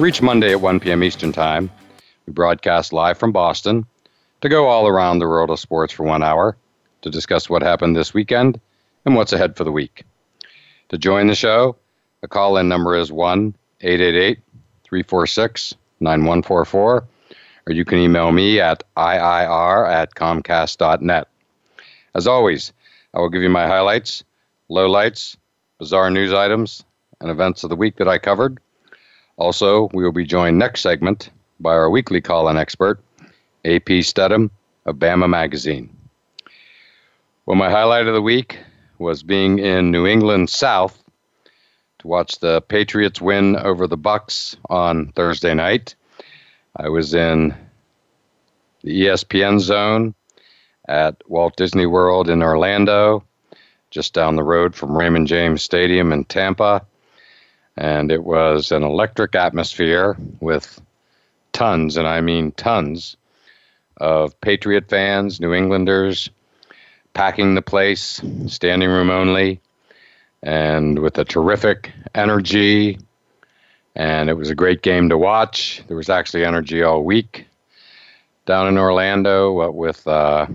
Reach Monday at 1 p.m. Eastern Time. We broadcast live from Boston to go all around the world of sports for one hour to discuss what happened this weekend and what's ahead for the week. To join the show, the call in number is 1 888 346 9144, or you can email me at IIR at Comcast.net. As always, I will give you my highlights, lowlights, bizarre news items, and events of the week that I covered. Also, we will be joined next segment by our weekly call in expert, AP Stedham of Bama Magazine. Well, my highlight of the week was being in New England South to watch the Patriots win over the Bucks on Thursday night. I was in the ESPN zone at Walt Disney World in Orlando just down the road from Raymond James Stadium in Tampa. And it was an electric atmosphere with tons, and I mean tons, of Patriot fans, New Englanders, packing the place, standing room only, and with a terrific energy. And it was a great game to watch. There was actually energy all week down in Orlando with uh,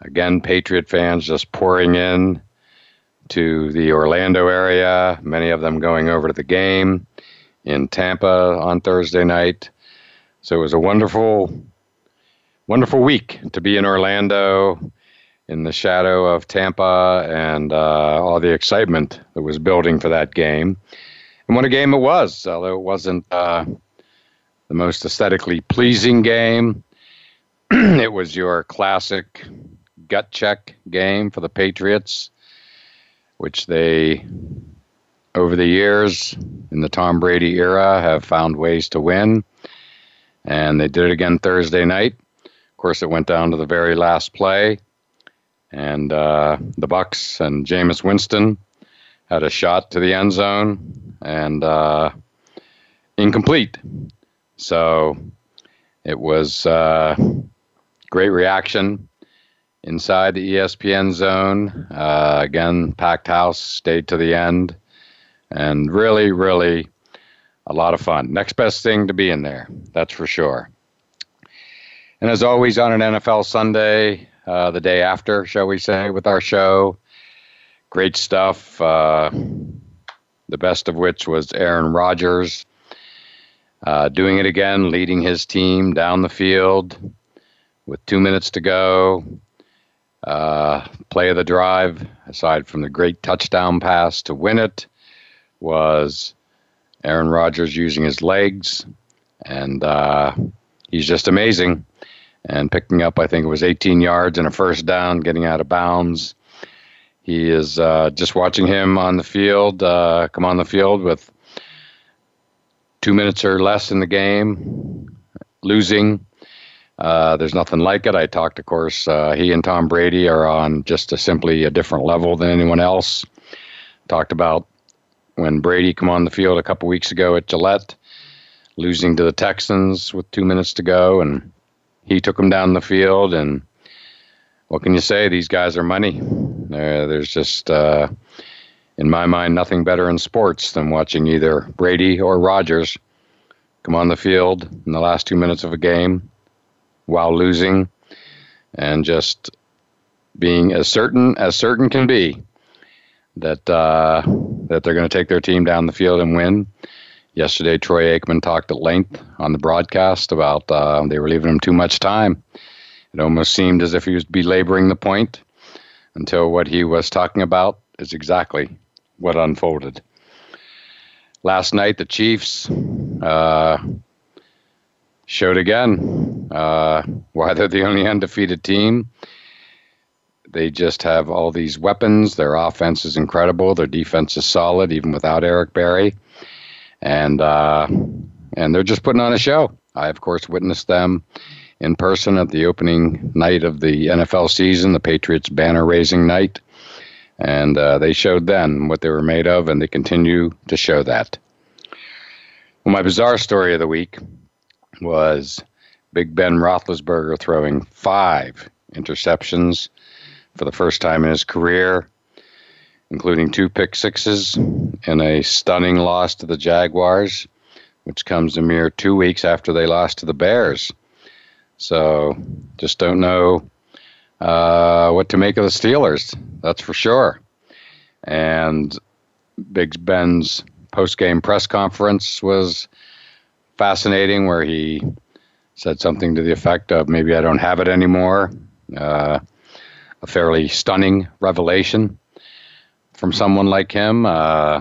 Again, Patriot fans just pouring in to the Orlando area, many of them going over to the game in Tampa on Thursday night. So it was a wonderful, wonderful week to be in Orlando in the shadow of Tampa and uh, all the excitement that was building for that game. And what a game it was, although it wasn't uh, the most aesthetically pleasing game. it was your classic gut check game for the Patriots, which they, over the years in the Tom Brady era, have found ways to win. And they did it again Thursday night. Of course, it went down to the very last play, and uh, the Bucks and Jameis Winston had a shot to the end zone and uh, incomplete. So it was uh, great reaction inside the ESPN zone. Uh, again, packed house, stayed to the end, and really, really a lot of fun. Next best thing to be in there, that's for sure. And as always, on an NFL Sunday, uh, the day after, shall we say, with our show, great stuff. Uh, the best of which was Aaron Rodgers. Uh, doing it again, leading his team down the field with two minutes to go, uh, play of the drive, aside from the great touchdown pass to win it, was Aaron Rodgers using his legs, and uh, he's just amazing. And picking up, I think it was 18 yards and a first down, getting out of bounds. He is uh, just watching him on the field, uh, come on the field with two minutes or less in the game, losing uh, there's nothing like it. I talked, of course, uh, he and Tom Brady are on just a simply a different level than anyone else. Talked about when Brady come on the field a couple weeks ago at Gillette, losing to the Texans with two minutes to go, and he took them down the field. And what can you say? These guys are money. Uh, there's just, uh, in my mind, nothing better in sports than watching either Brady or Rodgers come on the field in the last two minutes of a game while losing and just being as certain as certain can be that uh, that they're going to take their team down the field and win. Yesterday, Troy Aikman talked at length on the broadcast about uh, they were leaving him too much time. It almost seemed as if he was belaboring the point until what he was talking about is exactly what unfolded. Last night, the Chiefs uh, showed again uh, why they're the only undefeated team. They just have all these weapons. Their offense is incredible. Their defense is solid, even without Eric Berry. And uh, and they're just putting on a show. I, of course, witnessed them in person at the opening night of the NFL season, the Patriots banner raising night. And uh, they showed then what they were made of, and they continue to show that. Well, my bizarre story of the week was Big Ben Roethlisberger throwing five interceptions for the first time in his career, including two pick sixes in a stunning loss to the Jaguars, which comes a mere two weeks after they lost to the Bears. So just don't know uh, what to make of the Steelers. That's for sure. And Big Ben's post-game press conference was fascinating, where he said something to the effect of "Maybe I don't have it anymore." Uh, a fairly stunning revelation from someone like him. Uh,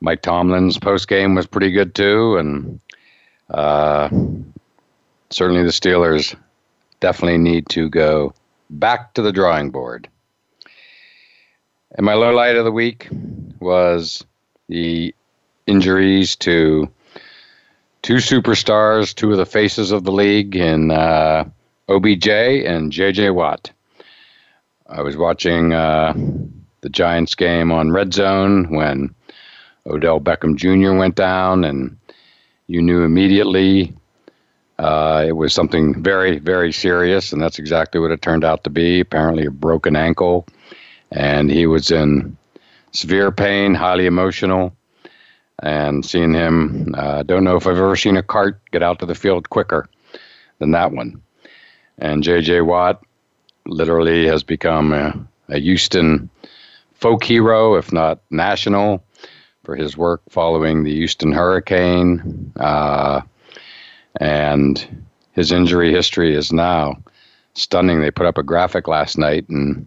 Mike Tomlin's post game was pretty good too, and uh, certainly the Steelers definitely need to go back to the drawing board. And my low light of the week was the injuries to two superstars, two of the faces of the league, in uh, OBJ and JJ Watt. I was watching uh, the Giants game on Red Zone when Odell Beckham Jr. went down, and you knew immediately uh, it was something very, very serious, and that's exactly what it turned out to be. Apparently, a broken ankle, and he was in severe pain, highly emotional. And seeing him, I uh, don't know if I've ever seen a cart get out to the field quicker than that one. And J.J. Watt literally has become a, a Houston folk hero, if not national, for his work following the Houston hurricane. Uh, and his injury history is now stunning. They put up a graphic last night, and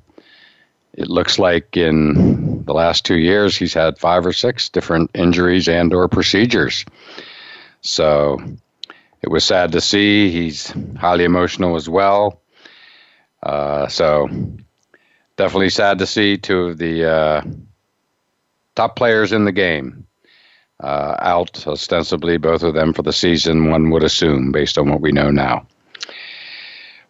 it looks like in the last two years he's had five or six different injuries and or procedures. So it was sad to see. He's highly emotional as well. Uh, so definitely sad to see two of the uh, top players in the game uh, out, ostensibly both of them for the season, one would assume, based on what we know now.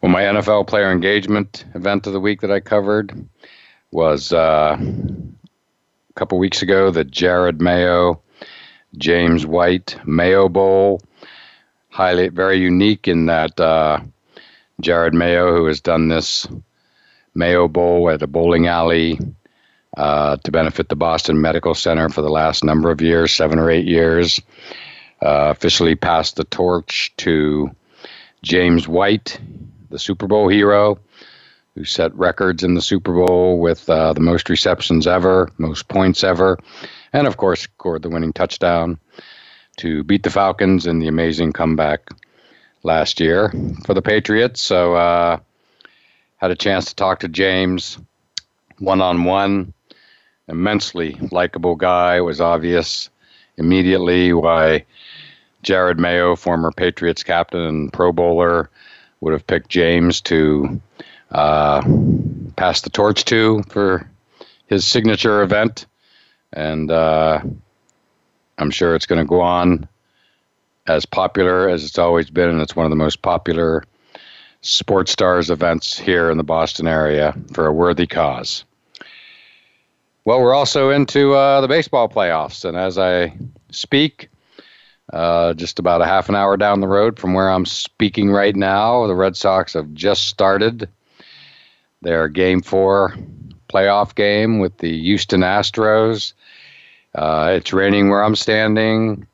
Well, my NFL player engagement event of the week that I covered was uh, a couple weeks ago the Jerod Mayo, James White Mayo Bowl. Highly, very unique in that uh, Jerod Mayo, who has done this Mayo Bowl at a bowling alley uh, to benefit the Boston Medical Center for the last number of years, seven or eight years. Uh, officially passed the torch to James White, the Super Bowl hero, who set records in the Super Bowl with uh, the most receptions ever, most points ever, and of course, scored the winning touchdown to beat the Falcons in the amazing comeback last year for the Patriots. So, uh, had a chance to talk to James one on one immensely likable guy. It was obvious immediately why Jerod Mayo, former Patriots captain and Pro Bowler, would have picked James to uh, pass the torch to for his signature event. And uh, I'm sure it's going to go on as popular as it's always been, and it's one of the most popular sports stars events here in the Boston area for a worthy cause. Well, we're also into uh, the baseball playoffs, and as I speak, uh, just about a half an hour down the road from where I'm speaking right now, the Red Sox have just started their Game Four playoff game with the Houston Astros. Uh, it's raining where I'm standing.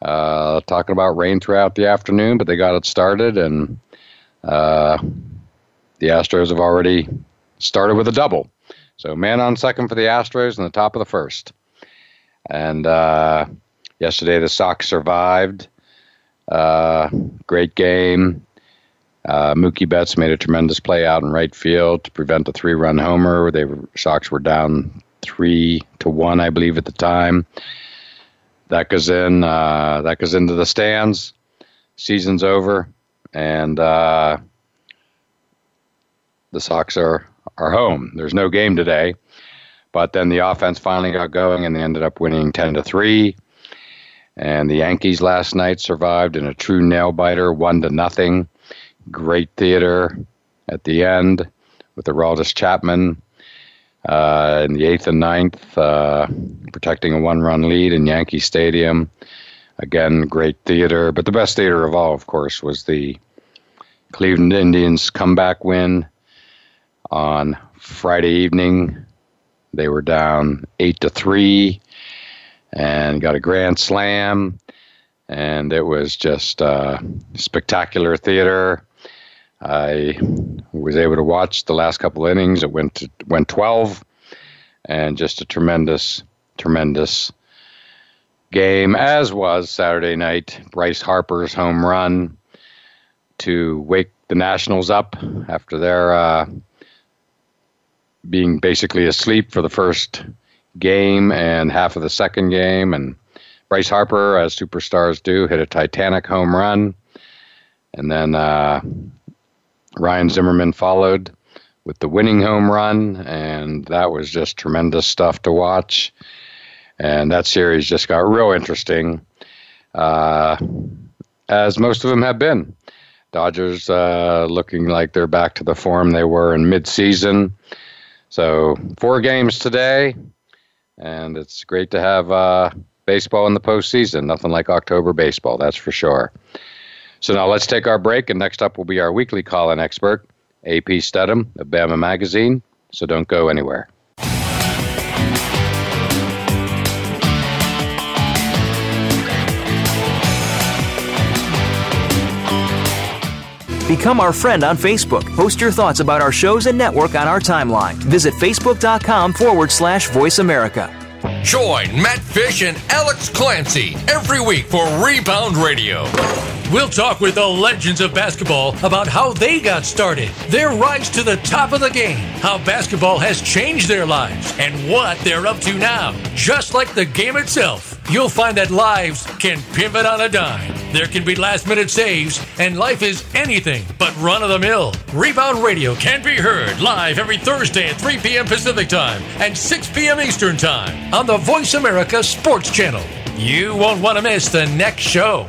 Uh, talking about rain throughout the afternoon, but they got it started, and uh, the Astros have already started with a double. So man on second for the Astros in the top of the first. And uh, yesterday the Sox survived. Uh, great game. Uh, Mookie Betts made a tremendous play out in right field to prevent a three-run homer. They were, Sox were down three to one, I believe, at the time. That goes in. Uh, that goes into the stands. Season's over, and uh, the Sox are are home. There's no game today, but then the offense finally got going, and they ended up winning ten to three. And the Yankees last night survived in a true nail biter, one to nothing. Great theater at the end with the Aroldis Chapman uh, in the eighth and ninth, uh, protecting a one-run lead in Yankee Stadium. Again, great theater, but the best theater of all, of course, was the Cleveland Indians comeback win on Friday evening. They were down eight to three and got a grand slam, and it was just uh, spectacular theater. I was able to watch the last couple innings. It went to, went 12, and just a tremendous, tremendous game. As was Saturday night, Bryce Harper's home run to wake the Nationals up after their uh, being basically asleep for the first game and half of the second game. And Bryce Harper, as superstars do, hit a Titanic home run. And then uh, Ryan Zimmerman followed with the winning home run. And that was just tremendous stuff to watch. And that series just got real interesting, uh, as most of them have been. Dodgers uh, looking like they're back to the form they were in midseason. So, four games today and it's great to have uh, baseball in the postseason. Nothing like October baseball, that's for sure. So now let's take our break, and next up will be our weekly call-in expert, AP Stedham of Bama Magazine. So don't go anywhere. Become our friend on Facebook. Post your thoughts about our shows and network on our timeline. Visit facebook.com forward slash voice America. Join Matt Fish and Alex Clancy every week for Rebound Radio. We'll talk with the legends of basketball about how they got started, their rise to the top of the game, how basketball has changed their lives, and what they're up to now. Just like the game itself, you'll find that lives can pivot on a dime. There can be last minute saves, and life is anything but run of the mill. Rebound Radio can be heard live every Thursday at 3 p.m. Pacific Time and 6 p.m. Eastern Time on the Voice America Sports Channel. You won't want to miss the next show.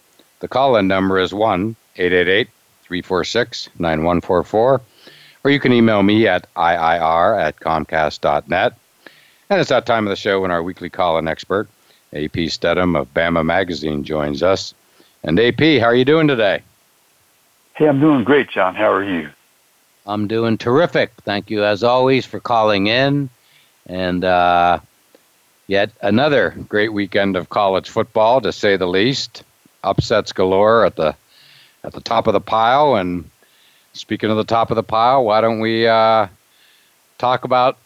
the call in number is 1 888 346 9144, or you can email me at IIR at Comcast.net. And it's that time of the show when our weekly call in expert, AP Stedham of Bama Magazine, joins us. And AP, how are you doing today? Hey, I'm doing great, John. How are you? I'm doing terrific. Thank you, as always, for calling in. And uh, yet another great weekend of college football, to say the least upsets galore at the at the top of the pile. And speaking of the top of the pile, why don't we uh, talk about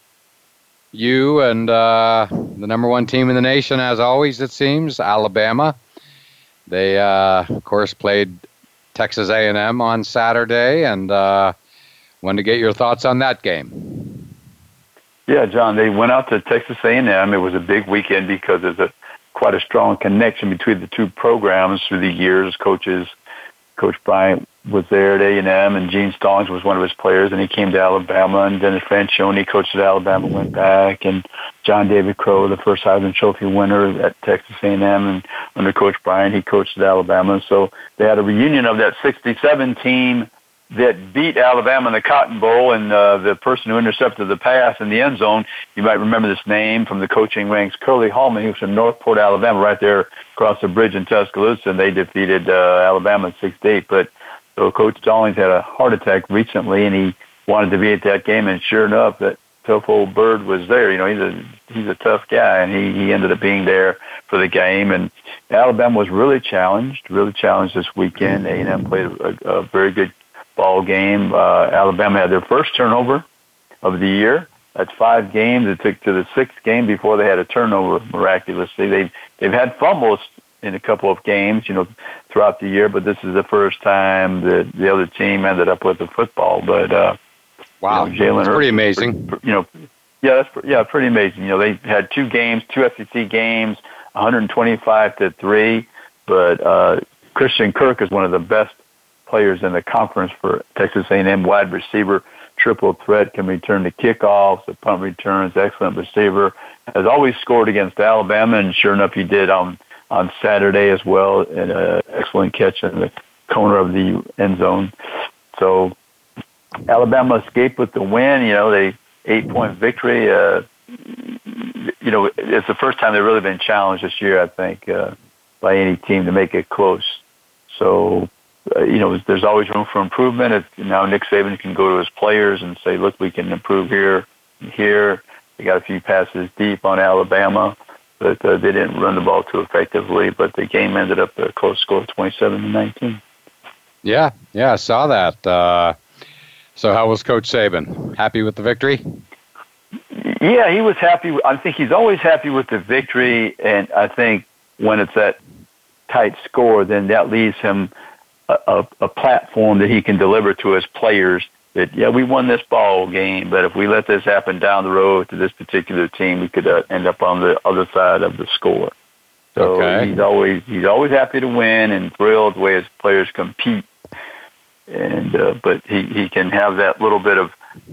you and uh, the number one team in the nation, as always, it seems, Alabama. They, uh, of course, played Texas A&M on Saturday, and uh, wanted to get your thoughts on that game. Yeah, John, they went out to Texas A&M. It was a big weekend because there's a quite a strong connection between the two programs through the years. Coaches, Coach Bryant was there at A&M, and Gene Stallings was one of his players, and he came to Alabama, and Dennis Franchione coached at Alabama, went back, and John David Crow, the first Heisman Trophy winner at Texas A&M, and under Coach Bryant, he coached at Alabama. So they had a reunion of that 67 team that beat Alabama in the Cotton Bowl, and uh, the person who intercepted the pass in the end zone, you might remember this name from the coaching ranks, Curly Hallman. He was from Northport, Alabama, right there across the bridge in Tuscaloosa, and they defeated uh, Alabama six to eight. But so Coach Stallings had a heart attack recently, and he wanted to be at that game, and sure enough, that tough old bird was there. You know, he's a he's a tough guy, and he he ended up being there for the game. And Alabama was really challenged, really challenged this weekend. A and M played a, a very good ball game. Uh, Alabama had their first turnover of the year. That's five games. It took to the sixth game before they had a turnover. Miraculously, they've they've had fumbles in a couple of games, you know, throughout the year. But this is the first time that the other team ended up with the football. But uh, wow, you know, Jalen, pretty amazing. You know, yeah, that's yeah, pretty amazing. You know, they had two games, two SEC games, 125 to three. But uh, Christian Kirk is one of the best players in the conference for Texas A&M wide receiver. Triple threat can return the kickoffs, the punt returns, excellent receiver. Has always scored against Alabama, and sure enough, he did on on Saturday as well. And an excellent catch in the corner of the end zone. So Alabama escaped with the win. You know, they eight point victory. Uh, you know, it's the first time they've really been challenged this year. I think uh, by any team to make it close. So uh, you know, there's always room for improvement. It's, now Nick Saban can go to his players and say, look, we can improve here, here. They got a few passes deep on Alabama, but uh, they didn't run the ball too effectively. But the game ended up a close score of 27 to 19. Yeah, yeah, I saw that. Uh, so, how was Coach Saban? Happy with the victory? Yeah, he was happy. I think he's always happy with the victory, and I think when it's that tight score, then that leaves him a, a platform that he can deliver to his players that yeah we won this ball game but if we let this happen down the road to this particular team we could uh, end up on the other side of the score so okay. he's always he's always happy to win and thrilled the way his players compete and uh, but he he can have that little bit of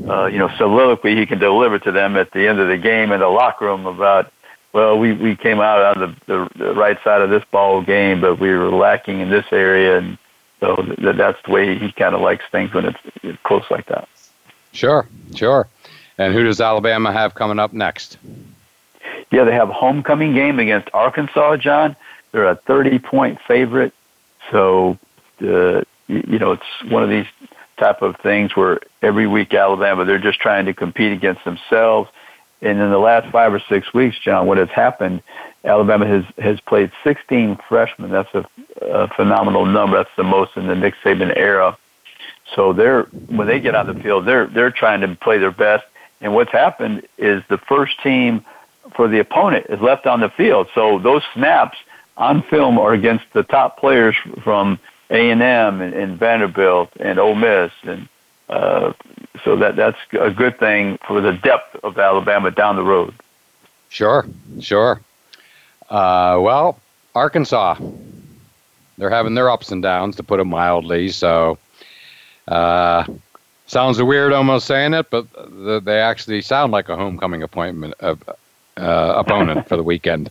uh, you know soliloquy he can deliver to them at the end of the game in the locker room about well, we, we came out on the, the, the right side of this ball game, but we were lacking in this area, and so th- that's the way he kind of likes things when it's, it's close like that. Sure, sure. And who does Alabama have coming up next? Yeah, they have a homecoming game against Arkansas, John. They're a 30 point favorite. So, uh, you know, it's one of these type of things where every week Alabama, they're just trying to compete against themselves. And in the last five or six weeks, John, what has happened Alabama has has played 16 freshmen. That's a, a phenomenal number. That's the most in the Nick Saban era. So they're when they get on the field, they're they're trying to play their best. And what's happened is the first team for the opponent is left on the field. So those snaps on film are against the top players from A and M and Vanderbilt and Ole Miss, and uh, so that that's a good thing for the depth of Alabama down the road. Sure, sure. Uh, well, Arkansas, they're having their ups and downs, to put it mildly. So, uh, sounds weird almost saying it, but they actually sound like a homecoming appointment of, uh, opponent for the weekend.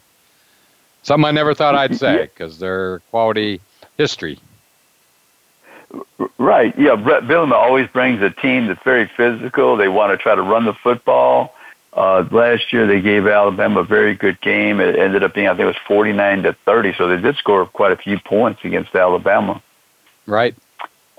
Something I never thought I'd say because they're quality history. Right. Yeah. Bret Bielema always brings a team that's very physical. They want to try to run the football. Uh, last year they gave Alabama a very good game. It ended up being, I think it was 49 to 30. So they did score quite a few points against Alabama. Right.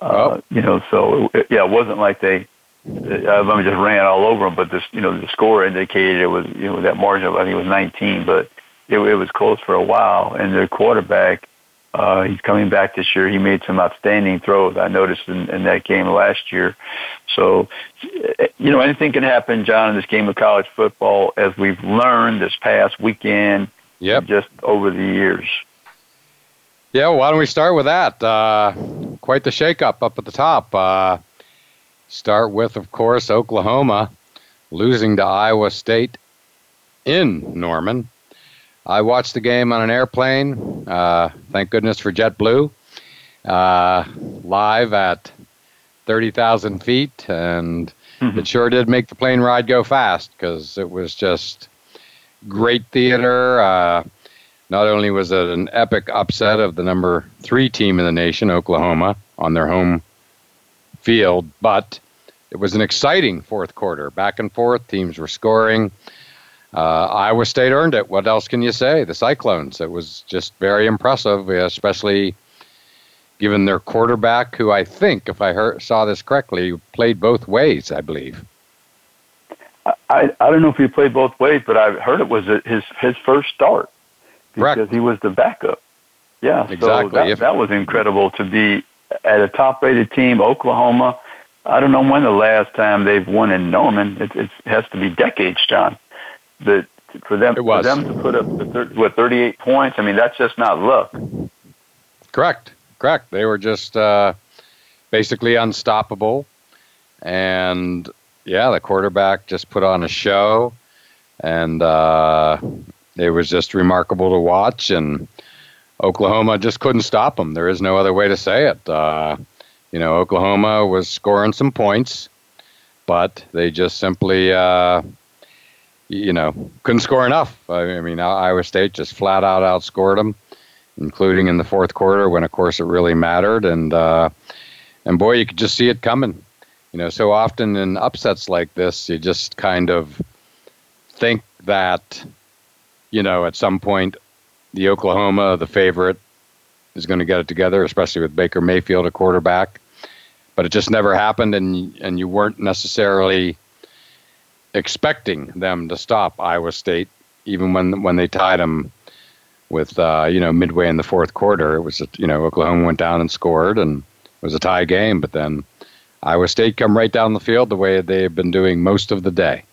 Uh, You know, so it, yeah, it wasn't like they, Alabama just ran all over them, but this, you know, the score indicated it was, you know, that margin of, I think it was 19, but it, it was close for a while. And their quarterback, uh, he's coming back this year. He made some outstanding throws. I noticed in, in that game last year. So, you know, anything can happen, John, in this game of college football, as we've learned this past weekend. Yep. Just over the years. Yeah, well, why don't we start with that? Uh, quite the shakeup up at the top. Uh, start with, of course, Oklahoma losing to Iowa State in Norman. I watched the game on an airplane. Uh, thank goodness for JetBlue. Uh, live at 30,000 feet, and mm-hmm. it sure did make the plane ride go fast because it was just great theater. Uh, not only was it an epic upset of the number three team in the nation, Oklahoma, on their home field, but it was an exciting fourth quarter. Back and forth, teams were scoring. Uh, Iowa State earned it. What else can you say? The Cyclones. It was just very impressive, especially given their quarterback, who I think, if I heard, saw this correctly, played both ways. I believe. I I don't know if he played both ways, but I heard it was his his first start because Correct. he was the backup. Yeah, exactly. so that, if, that was incredible to be at a top-rated team, Oklahoma. I don't know when the last time they've won in Norman. It, it has to be decades, John. For them, for them to put up the thir- what 38 points, I mean that's just not luck. Correct, correct. They were just uh, basically unstoppable, and yeah, the quarterback just put on a show, and uh, it was just remarkable to watch. And Oklahoma just couldn't stop them. There is no other way to say it. Uh, you know, Oklahoma was scoring some points, but they just simply, uh, you know, couldn't score enough. I mean, Iowa State just flat out outscored them, including in the fourth quarter when, of course, it really mattered. And uh, and boy, you could just see it coming. You know, so often in upsets like this, you just kind of think that, you know, at some point, the Oklahoma, the favorite, is going to get it together, especially with Baker Mayfield, a quarterback. But it just never happened, and and you weren't necessarily expecting them to stop Iowa State, even when when they tied them with uh, you know midway in the fourth quarter. It was you know Oklahoma went down and scored, and it was a tie game. But then Iowa State come right down the field the way they have been doing most of the day.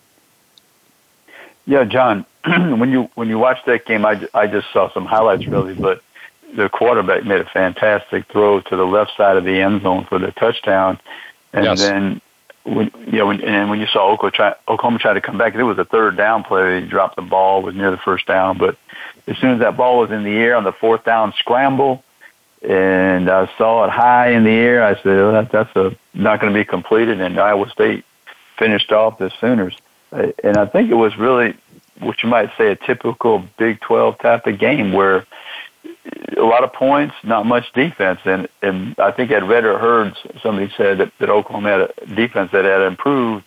Yeah, John, when you when you watch that game, I, I just saw some highlights really, but the quarterback made a fantastic throw to the left side of the end zone for the touchdown, and yes. then when you know when, and when you saw Oklahoma try, Oklahoma try to come back, it was a third down play. He dropped the ball, was near the first down, but as soon as that ball was in the air on the fourth down scramble, and I saw it high in the air, I said oh, that, that's a not going to be completed, and Iowa State finished off the Sooners. And I think it was really what you might say a typical Big 12 type of game where a lot of points, not much defense. And, and I think I'd read or heard somebody said that, that Oklahoma had a defense that had improved,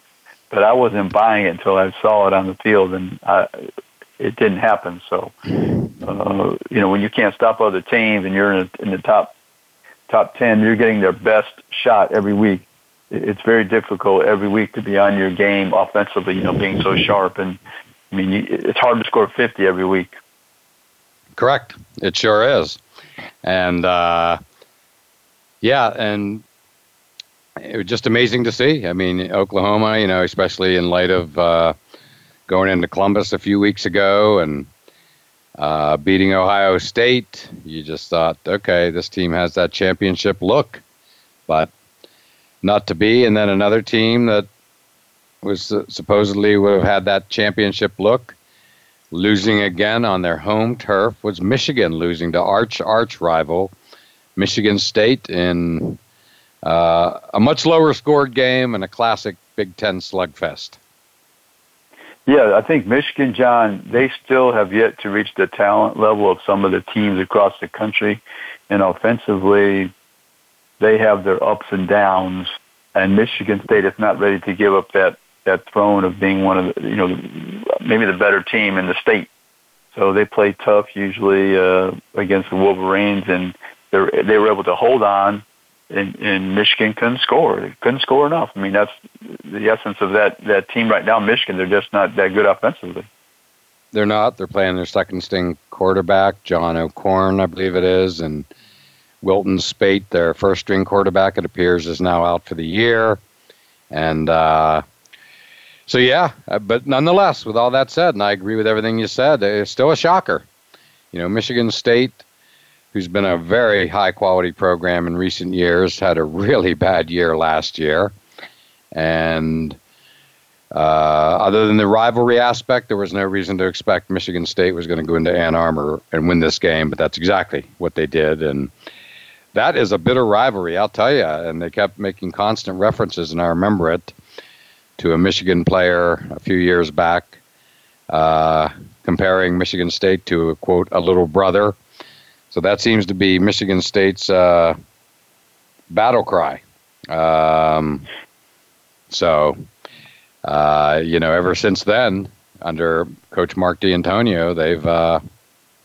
but I wasn't buying it until I saw it on the field, and I, it didn't happen. So, uh, you know, when you can't stop other teams and you're in, in the top top 10, you're getting their best shot every week it's very difficult every week to be on your game offensively, you know, being so sharp. And I mean, it's hard to score 50 every week. Correct. It sure is. And, uh, yeah, and it was just amazing to see. I mean, Oklahoma, you know, especially in light of uh, going into Columbus a few weeks ago and uh, beating Ohio State, you just thought, okay, this team has that championship look. But not to be, and then another team that was uh, supposedly would have had that championship look, losing again on their home turf was Michigan, losing to arch arch rival Michigan State in uh, a much lower scored game and a classic Big Ten slugfest. Yeah, I think Michigan, John, they still have yet to reach the talent level of some of the teams across the country, and offensively, they have their ups and downs, and Michigan State is not ready to give up that that throne of being one of the, you know maybe the better team in the state. So they play tough usually uh, against the Wolverines, and they were able to hold on, and, and Michigan couldn't score. They couldn't score enough. I mean that's the essence of that that team right now. Michigan, they're just not that good offensively. They're not. They're playing their second string quarterback, John O'Korn, I believe it is, and Wilton Speight, their first string quarterback, it appears, is now out for the year. And uh, so, yeah, uh, but nonetheless, with all that said, and I agree with everything you said, it's still a shocker. You know, Michigan State, who's been a very high quality program in recent years, had a really bad year last year. And uh, other than the rivalry aspect, there was no reason to expect Michigan State was going to go into Ann Arbor and win this game, but that's exactly what they did. And that is a bitter rivalry, I'll tell you. And they kept making constant references, and I remember it, to a Michigan player a few years back, uh, comparing Michigan State to a quote a little brother. So that seems to be Michigan State's uh, battle cry. Um, so, uh, you know, ever since then, under Coach Mark Dantonio, they've uh,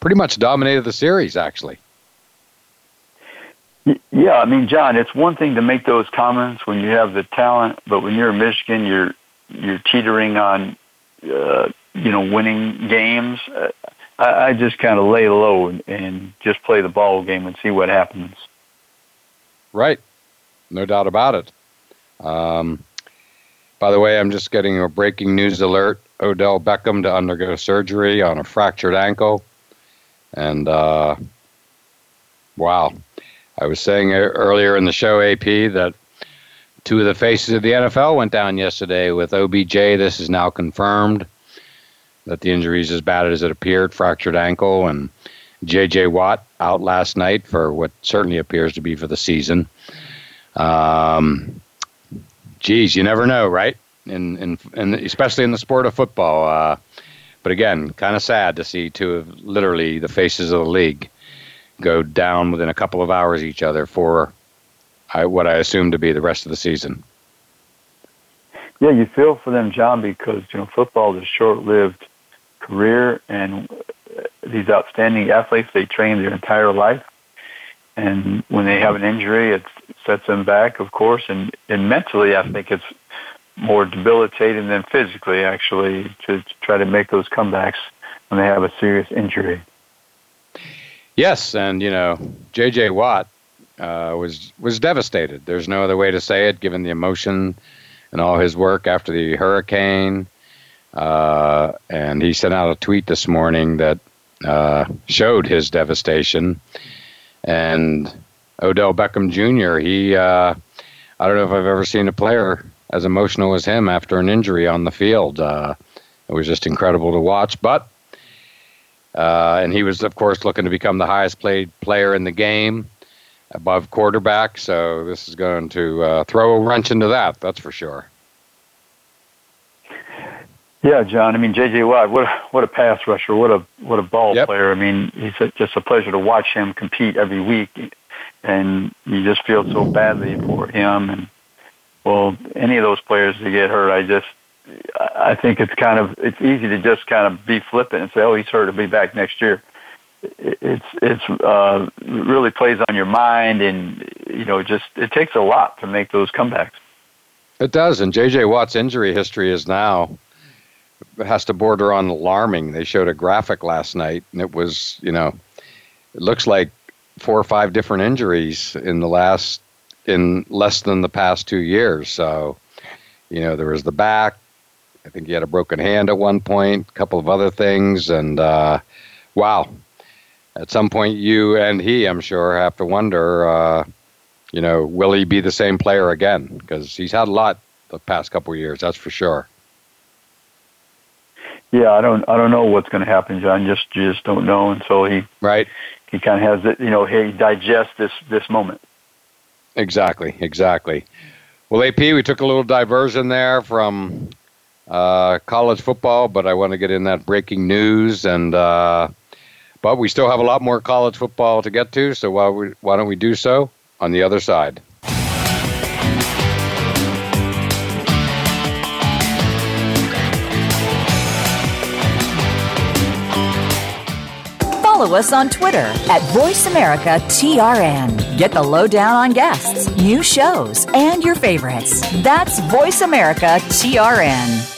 pretty much dominated the series, actually. Yeah, I mean, John, it's one thing to make those comments when you have the talent, but when you're in Michigan, you're you're teetering on, uh, you know, winning games. Uh, I, I just kind of lay low and, and just play the ball game and see what happens. Right, no doubt about it. Um, by the way, I'm just getting a breaking news alert. Odell Beckham to undergo surgery on a fractured ankle, and uh, wow, I was saying earlier in the show, AP, that two of the faces of the NFL went down yesterday with OBJ. This is now confirmed that the injury is as bad as it appeared, fractured ankle, and J.J. Watt out last night for what certainly appears to be for the season. Um, geez, you never know, right? In, in, in especially in the sport of football. Uh, but again, kind of sad to see two of literally the faces of the league go down within a couple of hours each other for I, what I assume to be the rest of the season. Yeah, you feel for them, John, because you know football is a short-lived career, and uh, these outstanding athletes they train their entire life, and when they have an injury, it sets them back, of course, and and mentally, I think it's more debilitating than physically, actually, to, to try to make those comebacks when they have a serious injury. Yes, and you know, J.J. Watt uh, was was devastated. There's no other way to say it, given the emotion and all his work after the hurricane. Uh, and he sent out a tweet this morning that uh, showed his devastation. And Odell Beckham Jr. He, uh, I don't know if I've ever seen a player as emotional as him after an injury on the field. Uh, it was just incredible to watch, but uh, and he was, of course, looking to become the highest played player in the game, above quarterback. So this is going to uh, throw a wrench into that. That's for sure. Yeah, John. I mean, J.J. Watt, what a, what a pass rusher, what a what a ball yep. player. I mean, he's a, just a pleasure to watch him compete every week, and you just feel so badly for him. And well, any of those players that get hurt, I just I think it's kind of it's easy to just kind of be flippant and say, "Oh, he's hurt. He'll be back next year." It's it's uh, really plays on your mind, and you know, just it takes a lot to make those comebacks. It does, and J.J. Watt's injury history is now has to border on alarming. They showed a graphic last night, and it was you know, it looks like four or five different injuries in the last in less than the past two years. So, you know, there was the back, I think he had a broken hand at one point, a couple of other things, and uh, wow. At some point, you and he, I'm sure, have to wonder, uh, you know, will he be the same player again? Because he's had a lot the past couple of years, that's for sure. Yeah, I don't, I don't know what's going to happen, John. Just, just don't know until he, right? He kind of has it, you know, he digests this this moment. Exactly, exactly. Well, AP, we took a little diversion there from uh, college football, but I want to get in that breaking news. And uh, but we still have a lot more college football to get to. So why we, why don't we do so on the other side? follow us on Twitter at VoiceAmericaTRN. Get the lowdown on guests, new shows, and your favorites. That's VoiceAmericaTRN.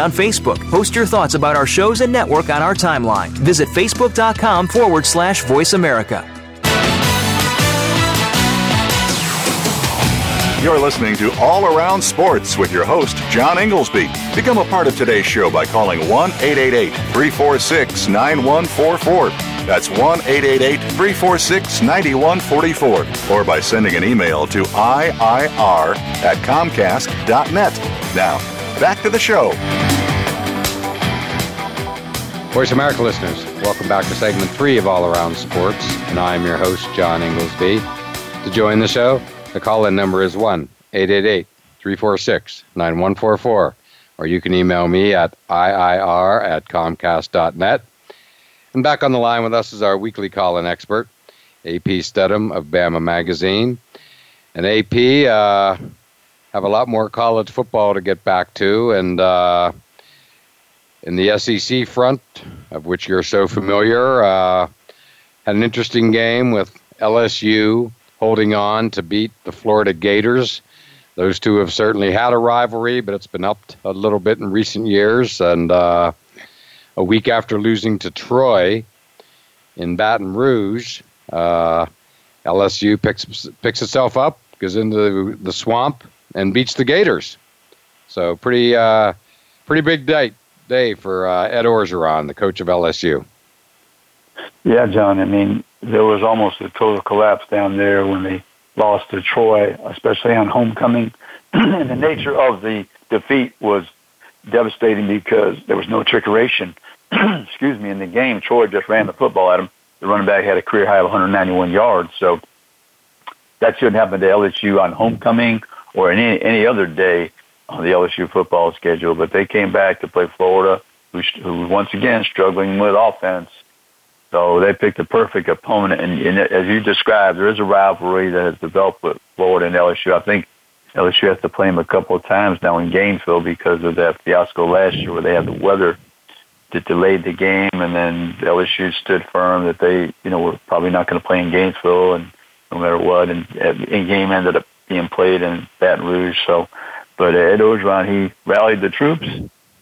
on Facebook. Post your thoughts about our shows and network on our timeline. Visit Facebook.com forward slash voice America. You're listening to All Around Sports with your host, John Inglesby. Become a part of today's show by calling 1 888 346 9144. That's 1 888 346 9144. Or by sending an email to IIR at Comcast.net. Now, back to the show. Voice America listeners, welcome back to segment three of All Around Sports, and I'm your host, John Inglesby. To join the show, the call in number is 1 888 346 9144, or you can email me at IIR at Comcast.net. And back on the line with us is our weekly call in expert, AP Stedham of Bama Magazine. And AP, uh, have a lot more college football to get back to, and uh, in the SEC front, of which you're so familiar, uh, had an interesting game with LSU holding on to beat the Florida Gators. Those two have certainly had a rivalry, but it's been upped a little bit in recent years. And uh, a week after losing to Troy in Baton Rouge, uh, LSU picks picks itself up, goes into the swamp, and beats the Gators. So pretty uh, pretty big day day for uh, Ed Orgeron, the coach of LSU. Yeah, John. I mean, there was almost a total collapse down there when they lost to Troy, especially on homecoming. and the nature of the defeat was devastating because there was no trickeration. excuse me, in the game. Troy just ran the football at him. The running back had a career high of 191 yards. So that shouldn't happen to LSU on homecoming or any any other day on the LSU football schedule. But they came back to play Florida, who, who once again struggling with offense. So they picked the perfect opponent, and, and as you described, there is a rivalry that has developed with Florida and LSU. I think LSU has to play them a couple of times now in Gainesville because of that fiasco last year where they had the weather that delayed the game, and then LSU stood firm that they, you know, were probably not going to play in Gainesville, and no matter what, and the game ended up being played in Baton Rouge. So, but Ed Orgeron, he rallied the troops,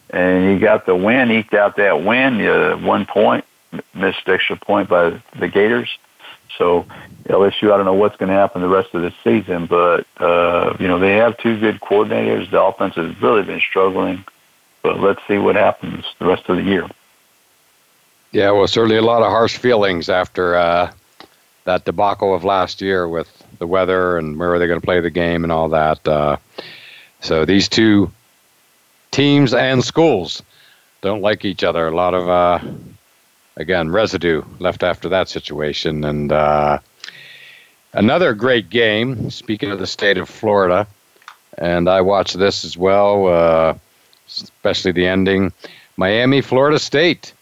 and he got the win, eked out that win, uh, one point, missed extra point by the Gators. So LSU, I don't know what's going to happen the rest of the season, but uh, you know they have two good coordinators. The offense has really been struggling, but let's see what happens the rest of the year. Yeah, well, certainly a lot of harsh feelings after uh, that debacle of last year with the weather and where are they going to play the game and all that. Uh, so these two teams and schools don't like each other. A lot of uh, again, residue left after that situation. And uh, another great game, speaking of the state of Florida, and I watched this as well, uh, especially the ending. Miami, Florida State.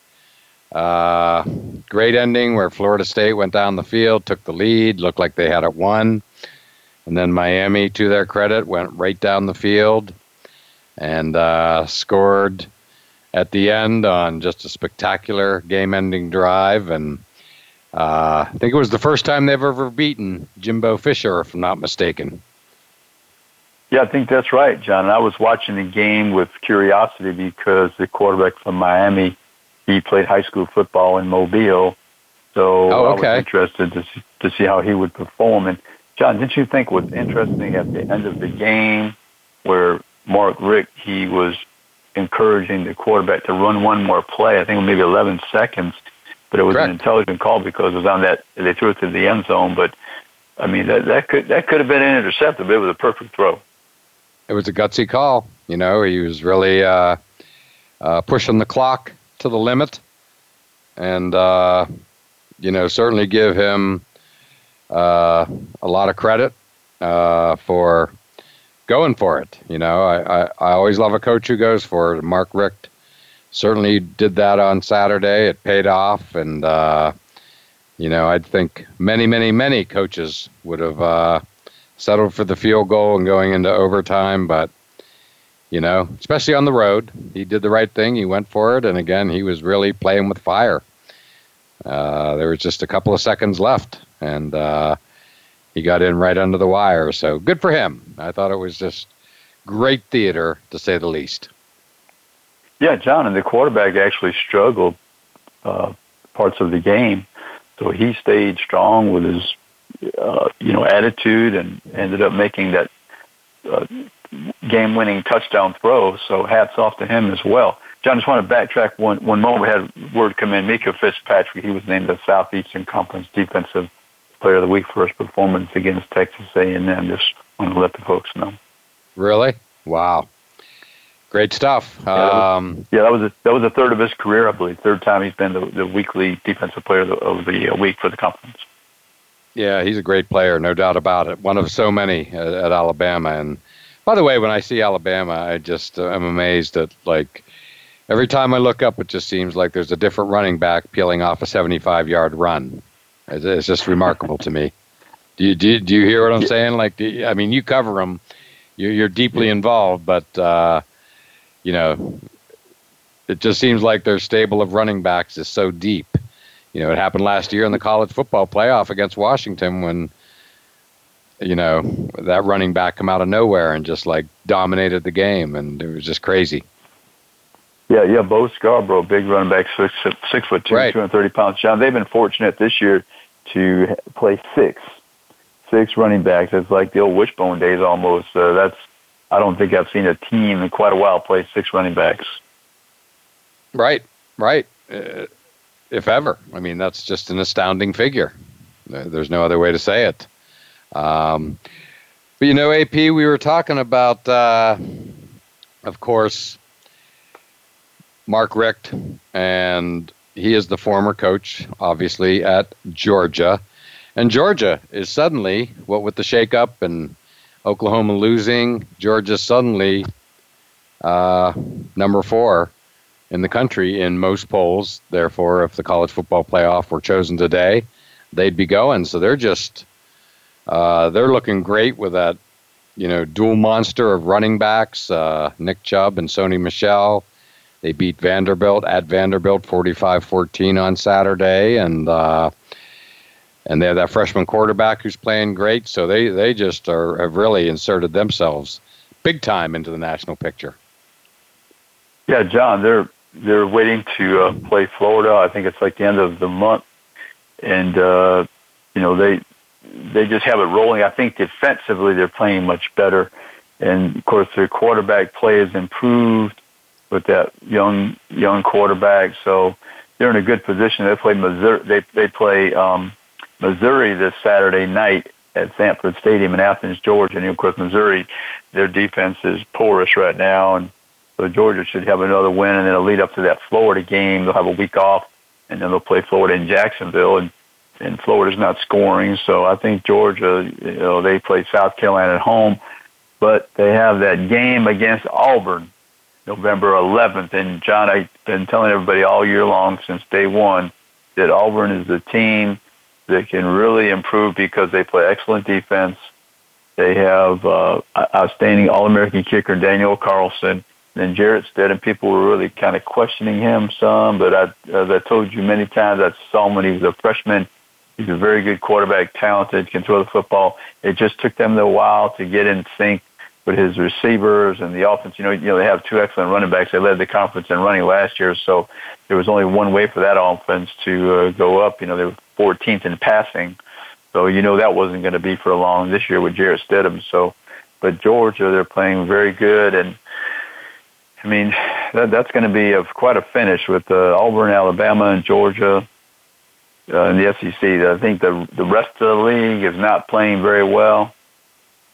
Uh, great ending where Florida State went down the field, took the lead, looked like they had it won. And then Miami, to their credit, went right down the field and uh, scored at the end on just a spectacular game-ending drive, and uh, I think it was the first time they've ever beaten Jimbo Fisher, if I'm not mistaken. Yeah, I think that's right, John. And I was watching the game with curiosity because the quarterback from Miami, he played high school football in Mobile, so oh, okay. I was interested to see, to see how he would perform. And John, didn't you think was interesting at the end of the game where Mark Richt he was encouraging the quarterback to run one more play. I think maybe 11 seconds, but it was Correct. an intelligent call because it was on that they threw it to the end zone. But I mean that that could that could have been an intercepted, but it was a perfect throw. It was a gutsy call. You know, he was really uh, uh, pushing the clock to the limit, and uh, you know certainly give him a lot of credit uh, for going for it. You know, I, I, I always love a coach who goes for it. Mark Richt certainly did that on Saturday. It paid off, and uh, you know, I think many, many, many coaches would have uh, settled for the field goal and going into overtime, but You know, especially on the road, he did the right thing. He went for it, and again, he was really playing with fire. Uh, there was just a couple of seconds left, and uh, he got in right under the wire. So good for him. I thought it was just great theater, to say the least. Yeah, John, and the quarterback actually struggled uh, parts of the game, so he stayed strong with his, uh, you know, attitude and ended up making that uh, game-winning touchdown throw. So hats off to him as well. John, I just want to backtrack one one moment. We had word come in. Minkah Fitzpatrick, he was named the Southeastern Conference Defensive Player of the Week for his performance against Texas A&M. Just want to let the folks know. Really? Wow. Great stuff. Yeah, that was, um, yeah, that was a, that was a third of his career, I believe. Third time he's been the, the weekly defensive player of the, of the uh, week for the conference. Yeah, he's a great player, no doubt about it. One of so many at, at Alabama. And by the way, when I see Alabama, I just uh, am amazed at like every time I look up, it just seems like there's a different running back peeling off a 75 yard run. It's, it's just remarkable to me. Do you, do, you, do you hear what I'm saying? Like, you, I mean, you cover them, you're, you're deeply involved, but, uh, you know, it just seems like their stable of running backs is so deep. You know, it happened last year in the college football playoff against Washington when, you know, that running back come out of nowhere and just like dominated the game, and it was just crazy. Yeah, yeah, Bo Scarborough, big running back, six, six foot two, right. 230 pounds. John, they've been fortunate this year to play six, six running backs. It's like the old wishbone days almost. Uh, that's, I don't think I've seen a team in quite a while play six running backs. Right, right. Uh, if ever. I mean, that's just an astounding figure. There's no other way to say it. Um, but you know, AP, we were talking about, uh, of course, Mark Richt, and he is the former coach, obviously, at Georgia. And Georgia is suddenly, what with the shakeup and Oklahoma losing, Georgia suddenly uh, number four in the country in most polls. Therefore, if the college football playoff were chosen today, they'd be going. So they're just uh, they're looking great with that, you know, dual monster of running backs, uh, Nick Chubb and Sony Michel. They beat Vanderbilt at Vanderbilt 45-14 on Saturday, and uh, and they have that freshman quarterback who's playing great. So they they just are have really inserted themselves big time into the national picture. Yeah, John, they're they're waiting to uh, play Florida. I think it's like the end of the month, and uh, you know they they just have it rolling. I think defensively they're playing much better, and of course their quarterback play has improved with that young young quarterback. So they're in a good position. They play Missouri. They they play um, Missouri this Saturday night at Sanford Stadium in Athens, Georgia. And of course, Missouri, their defense is porous right now, and so Georgia should have another win, and then it'll lead up to that Florida game. They'll have a week off, and then they'll play Florida in Jacksonville, and and Florida's not scoring. So I think Georgia, you know, they play South Carolina at home, but they have that game against Auburn November 11th. And John, I've been telling everybody all year long since day one that Auburn is the team that can really improve because they play excellent defense. They have uh, outstanding All-American kicker Daniel Carlson. And Jarrett Stidham, people were really kind of questioning him some, but I, as I told you many times, I saw him when he was a freshman. He's a very good quarterback, talented, can throw the football. It just took them a while to get in sync with his receivers and the offense. You know, you know they have two excellent running backs. They led the conference in running last year, so there was only one way for that offense to uh, go up. You know, they were 14th in passing, so you know that wasn't going to be for long this year with Jarrett Stidham. So, but Georgia, they're playing very good, and I mean that, that's going to be a, quite a finish with uh, Auburn, Alabama, and Georgia. Uh, in the SEC, I think the the rest of the league is not playing very well.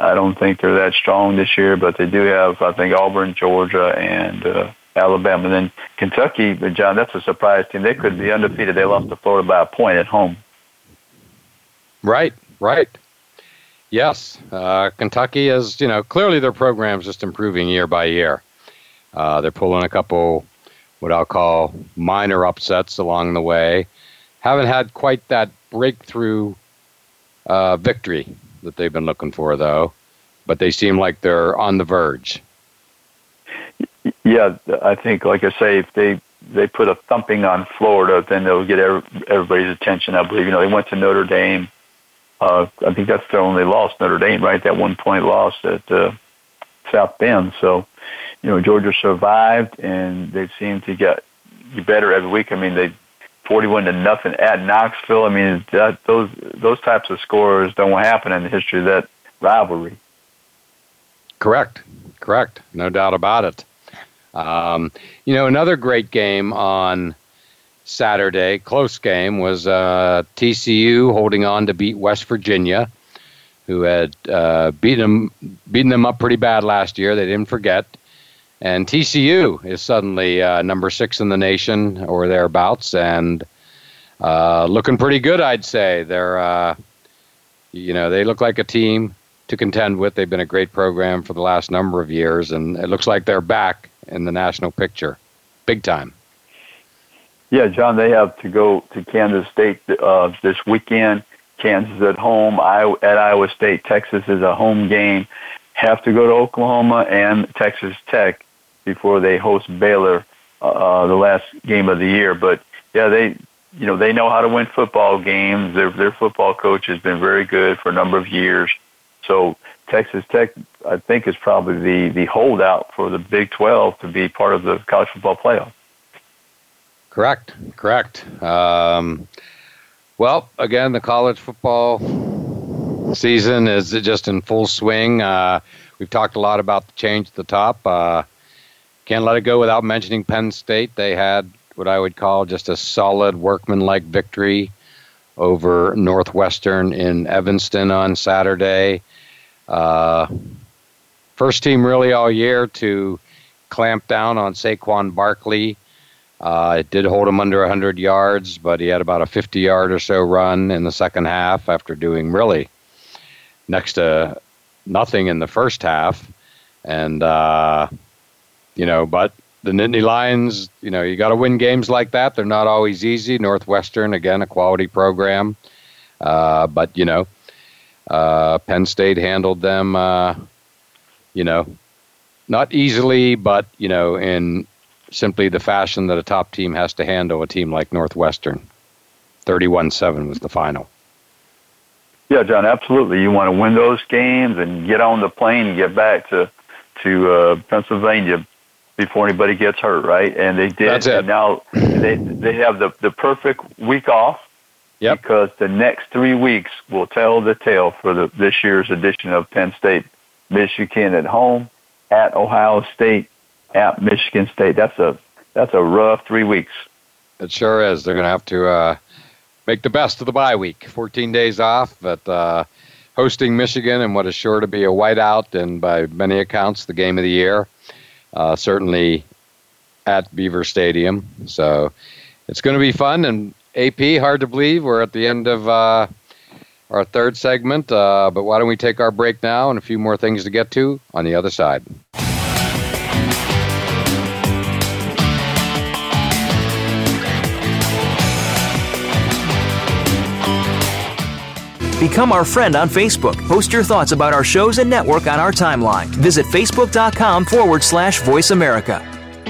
I don't think they're that strong this year, but they do have, I think, Auburn, Georgia, and uh, Alabama. And then Kentucky, but John, that's a surprise team. They could be undefeated. They lost to Florida by a point at home. Right, right. Yes, uh, Kentucky is, you know, clearly their program's just improving year by year. Uh, they're pulling a couple, what I'll call minor upsets along the way. Haven't had quite that breakthrough uh, victory that they've been looking for, though. But they seem like they're on the verge. Yeah, I think, like I say, if they they put a thumping on Florida, then they'll get everybody's attention. I believe. You know, they went to Notre Dame. Uh, I think that's their only loss, Notre Dame, right? That one point loss at uh, South Bend. So, you know, Georgia survived, and they seem to get better every week. I mean, they 41 to nothing at Knoxville. I mean, that, those those types of scores don't happen in the history of that rivalry. Correct, correct, no doubt about it. Um, you know, another great game on Saturday, close game, was uh, TCU holding on to beat West Virginia, who had uh, beaten them beaten them up pretty bad last year. They didn't forget. And TCU is suddenly uh, number six in the nation or thereabouts, and uh, looking pretty good, I'd say. They're, uh, you know, they look like a team to contend with. They've been a great program for the last number of years, and it looks like they're back in the national picture, big time. Yeah, John, they have to go to Kansas State uh, this weekend. Kansas at home, Iowa, at Iowa State. Texas is a home game. Have to go to Oklahoma and Texas Tech before they host Baylor uh, uh, the last game of the year. But yeah, they you know they know how to win football games. Their their football coach has been very good for a number of years. So Texas Tech, I think, is probably the the holdout for the Big Twelve to be part of the college football playoff. Correct. Correct. Um, well, again, the college football season is just in full swing. Uh, we've talked a lot about the change at the top. Uh, can't let it go without mentioning Penn State. They had what I would call just a solid workmanlike victory over Northwestern in Evanston on Saturday. Uh, first team really all year to clamp down on Saquon Barkley. Uh, it did hold him under 100 yards, but he had about a 50 yard or so run in the second half after doing really next to nothing in the first half. And uh, you know, but the Nittany Lions, you know, you got to win games like that. They're not always easy. Northwestern, again, a quality program, uh, but you know, uh, Penn State handled them, uh, you know, not easily, but you know, in simply the fashion that a top team has to handle a team like Northwestern. Thirty-one-seven was the final. Yeah, John, absolutely. You want to win those games and get on the plane and get back to to uh, Pennsylvania before anybody gets hurt, right? And they did. That's it. And now they they have the the perfect week off. Yep. Because the next three weeks will tell the tale for the this year's edition of Penn State, Michigan at home, at Ohio State, at Michigan State. That's a that's a rough three weeks. It sure is. They're going to have to uh, make the best of the bye week. 14 days off, but uh, hosting Michigan and what is sure to be a whiteout and by many accounts the game of the year uh, certainly at Beaver Stadium. So it's going to be fun. And AP, hard to believe, we're at the end of uh, our third segment. Uh, but why don't we take our break now and a few more things to get to on the other side? Become our friend on Facebook. Post your thoughts about our shows and network on our timeline. Visit facebook.com forward slash voice America.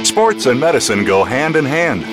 Sports and medicine go hand in hand.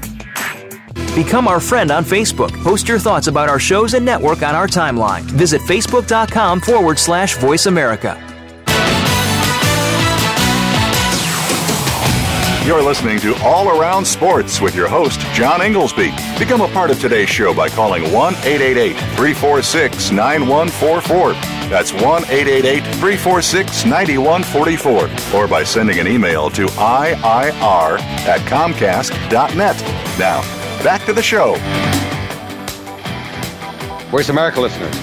Become our friend on Facebook. Post your thoughts about our shows and network on our timeline. Visit facebook.com forward slash voice America. You're listening to All Around Sports with your host, John Inglesby. Become a part of today's show by calling 1 888 346 9144. That's 1 888 346 9144. Or by sending an email to IIR at Comcast.net. Now, back to the show. Voice America listeners,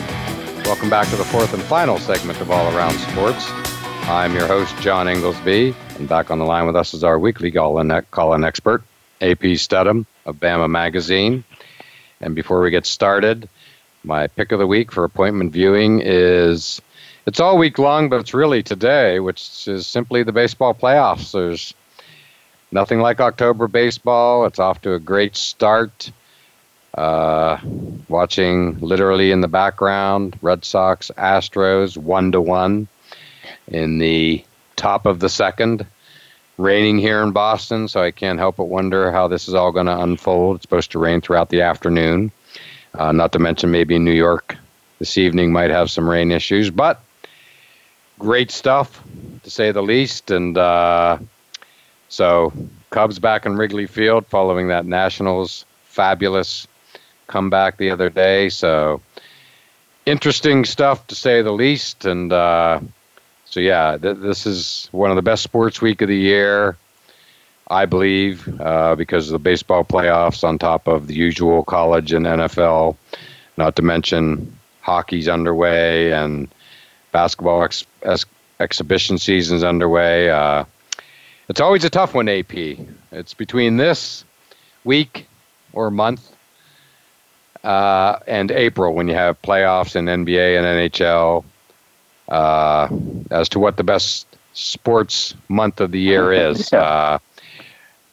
welcome back to the fourth and final segment of All Around Sports. I'm your host, John Inglesby. And back on the line with us is our weekly call-in, expert, AP Studham of Bama Magazine. And before we get started, my pick of the week for appointment viewing is it's all week long, but it's really today, which is simply the baseball playoffs. There's nothing like October baseball. It's off to a great start. Uh, watching literally in the background Red Sox, Astros, one to one in the top of the second. Raining here in Boston, so I can't help but wonder how this is all going to unfold. It's supposed to rain throughout the afternoon. Uh, not to mention, maybe in New York this evening might have some rain issues, but great stuff to say the least. And uh, so, Cubs back in Wrigley Field following that Nationals fabulous comeback the other day. So, interesting stuff to say the least. And uh, so yeah, th- this is one of the best sports week of the year, I believe, uh, because of the baseball playoffs on top of the usual college and NFL. Not to mention hockey's underway and basketball ex- ex- exhibition season's underway. Uh, it's always a tough one, AP. It's between this week or month uh, and April when you have playoffs in NBA and NHL uh, as to what the best sports month of the year is. Uh,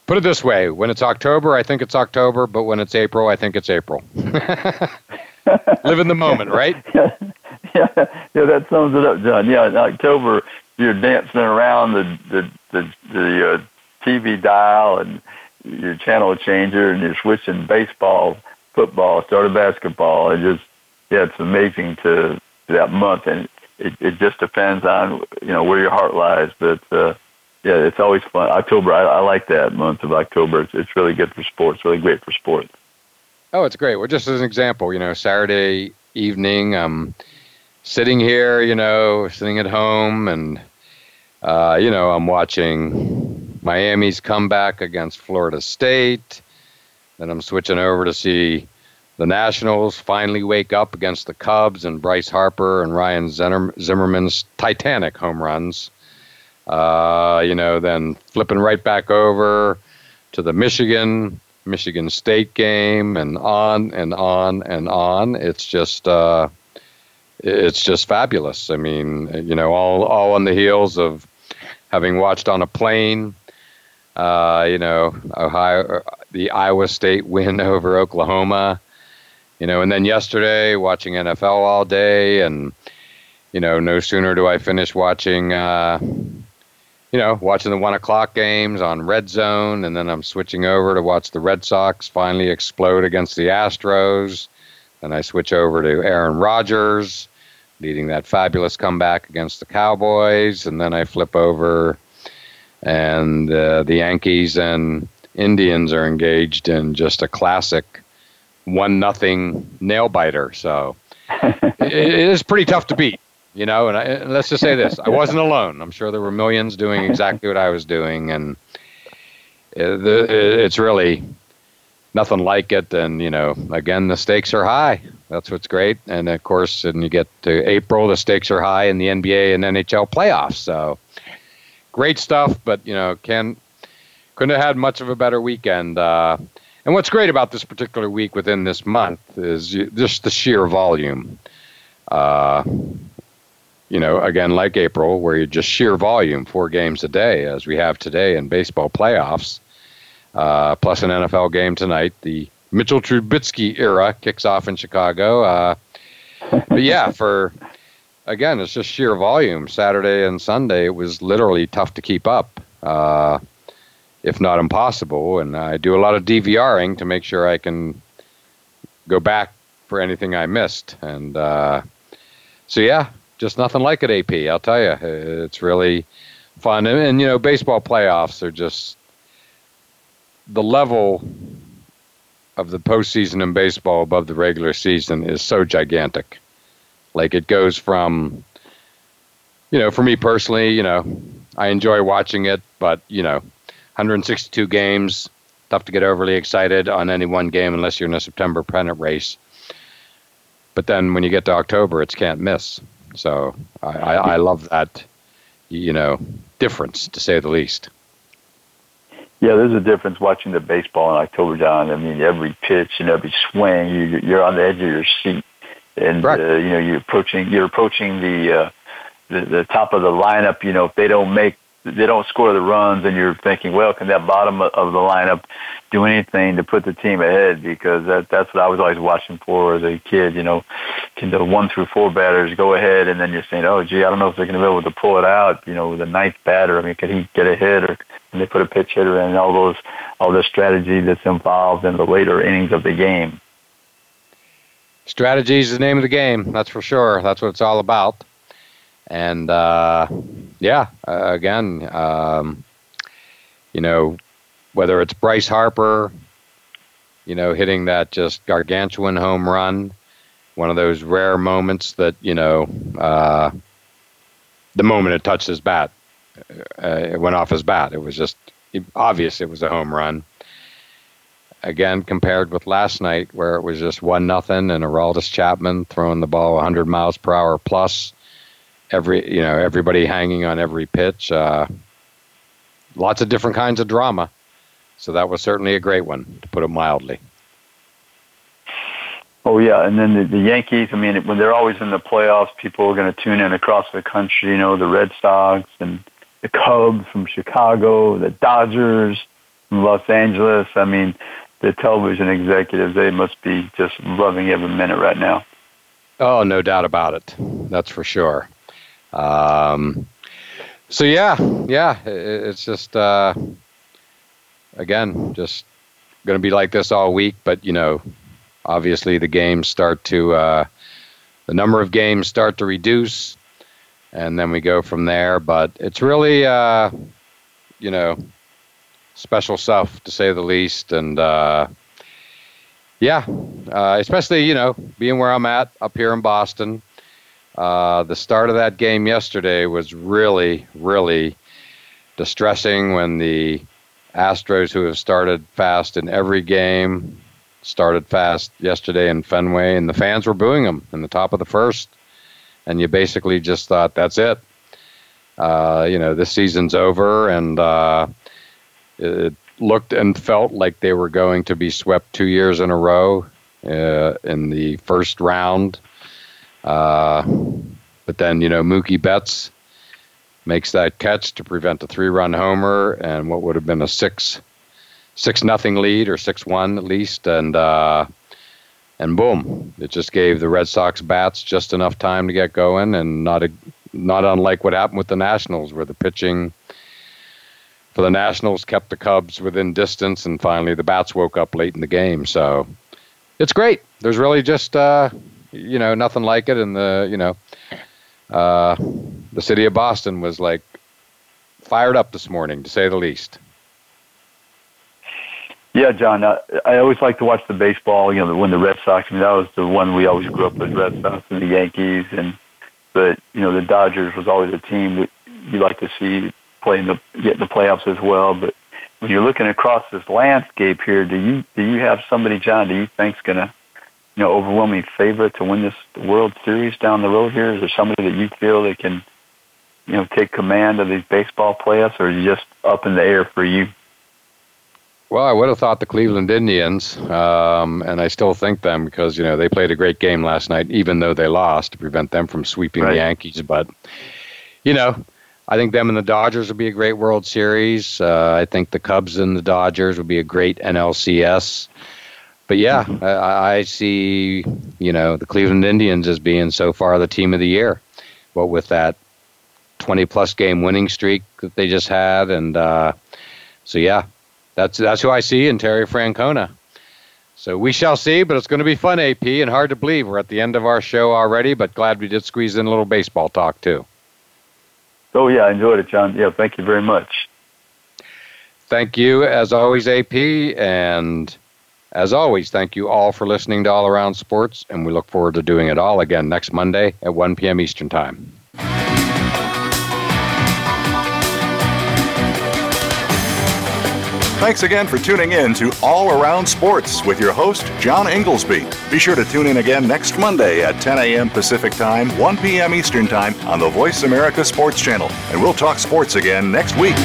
put it this way: when it's October, I think it's October, but when it's April, I think it's April. Live in the moment, right? Yeah, yeah, yeah. That sums it up, John. Yeah, October, you're dancing around the the the, the uh, TV dial and your channel changer, and you're switching baseball, football, started basketball. It just yeah, it's amazing to that month, and it, it just depends on you know where your heart lies. But uh, yeah, it's always fun. October, I, I like that month of October. It's, it's really good for sports. Really great for sports. Oh, it's great. Well, just as an example, you know, Saturday evening, um, sitting here, you know, sitting at home, and uh, you know, I'm watching Miami's comeback against Florida State. Then I'm switching over to see the Nationals finally wake up against the Cubs and Bryce Harper and Ryan Zimmerman's Titanic home runs. Uh, you know, then flipping right back over to the Michigan Michigan State game and on and on and on. It's just uh, it's just fabulous. I mean, you know, all all on the heels of having watched on a plane. Uh, you know, Ohio, the Iowa State win over Oklahoma you know, and then yesterday watching NFL all day, and you know, no sooner do I finish watching, uh, you know, watching the one o'clock games on Red Zone, and then I'm switching over to watch the Red Sox finally explode against the Astros. Then I switch over to Aaron Rodgers leading that fabulous comeback against the Cowboys, and then I flip over, and uh, the Yankees and Indians are engaged in just a classic one nothing nail biter. So it, it is pretty tough to beat, you know. And, I, and let's just say this: I wasn't alone. I'm sure there were millions doing exactly what I was doing, and it, it's really nothing like it. And you know, again, the stakes are high. That's what's great. And of course, and you get to April, the stakes are high in the NBA and NHL playoffs. So great stuff. But you know, can couldn't have had much of a better weekend. Uh, and what's great about this particular week within this month is just the sheer volume. Uh, you know, again, like April, where you just sheer volume, four games a day, as we have today in baseball playoffs, uh, plus an NFL game tonight. The Mitchell Trubisky era kicks off in Chicago. Uh, but yeah, for again, it's just sheer volume. Saturday and Sunday, it was literally tough to keep up. Uh, if not impossible. And I do a lot of DVRing to make sure I can go back for anything I missed. And uh, so, yeah, just nothing like it, AP. I'll tell you, it's really fun. And, and, you know, baseball playoffs are just the level of the postseason in baseball above the regular season is so gigantic. Like it goes from, you know, for me personally, you know, I enjoy watching it, but you know, 162 games, tough to get overly excited on any one game unless you're in a September pennant race. But then when you get to October, it's can't miss. So I, I, I love that, you know, difference to say the least. Yeah, there's a difference watching the baseball in October, John. I mean, every pitch and every swing, you, you're on the edge of your seat, and right. uh, you know you're approaching you're approaching the, uh, the the top of the lineup. You know, if they don't make they don't score the runs, and you're thinking, well, can that bottom of the lineup do anything to put the team ahead? Because that that's what I was always watching for as a kid. You know, can the one through four batters go ahead, and then you're saying, oh, gee, I don't know if they're going to be able to pull it out. You know, the ninth batter. I mean, can he get a hit, or can they put a pitch hitter in? All those, all the strategy that's involved in the later innings of the game. Strategy is the name of the game. That's for sure. That's what it's all about. And uh, yeah, uh, again, um, you know, whether it's Bryce Harper, you know, hitting that just gargantuan home run, one of those rare moments that you know, uh, the moment it touched his bat, uh, it went off his bat. It was just obvious it was a home run. Again, compared with last night, where it was just one nothing, and Aroldis Chapman throwing the ball 100 miles per hour plus, every you know everybody hanging on every pitch. Uh, lots of different kinds of drama. So that was certainly a great one, to put it mildly. Oh yeah, and then the, the Yankees. I mean, when they're always in the playoffs, people are going to tune in across the country. You know, the Red Sox and the Cubs from Chicago, the Dodgers from Los Angeles. I mean, the television executives they must be just loving every minute right now. Oh, no doubt about it. That's for sure. Um, so yeah, yeah, it, it's just uh, again just going to be like this all week. But you know, obviously the games start to uh, the number of games start to reduce, and then we go from there. But it's really uh, you know special stuff to say the least, and uh, yeah, uh, especially you know being where I'm at up here in Boston. Uh, the start of that game yesterday was really, really distressing when the Astros, who have started fast in every game, started fast yesterday in Fenway, and the fans were booing them in the top of the first. And you basically just thought, that's it. Uh, you know, this season's over, and uh, it looked and felt like they were going to be swept two years in a row uh, in the first round uh, but then, you know, Mookie Betts makes that catch to prevent a three-run homer and what would have been a six six nothing lead or six one at least, and uh, and boom, it just gave the Red Sox bats just enough time to get going, and not a not unlike what happened with the Nationals, where the pitching for the Nationals kept the Cubs within distance, and finally the bats woke up late in the game. So it's great. There's really just uh, you know, nothing like it. And the, you know, uh, the city of Boston was like fired up this morning, to say the least. Yeah, John. I, I always like to watch the baseball. You know, when the Red Sox. I mean, that was the one we always grew up with, Red Sox and the Yankees. And but you know, the Dodgers was always a team that you like to see play in the get in the playoffs as well. But when you're looking across this landscape here, do you do you have somebody, John? Do you think's going to you know, overwhelming favorite to win this World Series down the road here? Is there somebody that you feel that can, you know, take command of these baseball playoffs, or is it just up in the air for you? Well, I would have thought the Cleveland Indians, um, and I still think them because you know they played a great game last night, even though they lost to prevent them from sweeping right. the Yankees. But you know, I think them and the Dodgers would be a great World Series. Uh, I think the Cubs and the Dodgers would be a great NLCS but yeah. I, I, see you know the Cleveland Indians as being so far the team of the year. What with that twenty plus game winning streak that they just had, and uh, so yeah, that's that's who I see in Terry Francona. So we shall see, but it's going to be fun, AP, and hard to believe we're at the end of our show already. But glad we did squeeze in a little baseball talk too. Oh yeah, I enjoyed it, John. Yeah, thank you very much. Thank you, as always, AP. And as always, thank you all for listening to All Around Sports. And we look forward to doing it all again next Monday at 1 p.m. Eastern Time. Thanks again for tuning in to All Around Sports with your host, John Inglesby. Be sure to tune in again next Monday at 10 a.m. Pacific Time, 1 p.m. Eastern Time on the Voice America Sports Channel. And we'll talk sports again next week.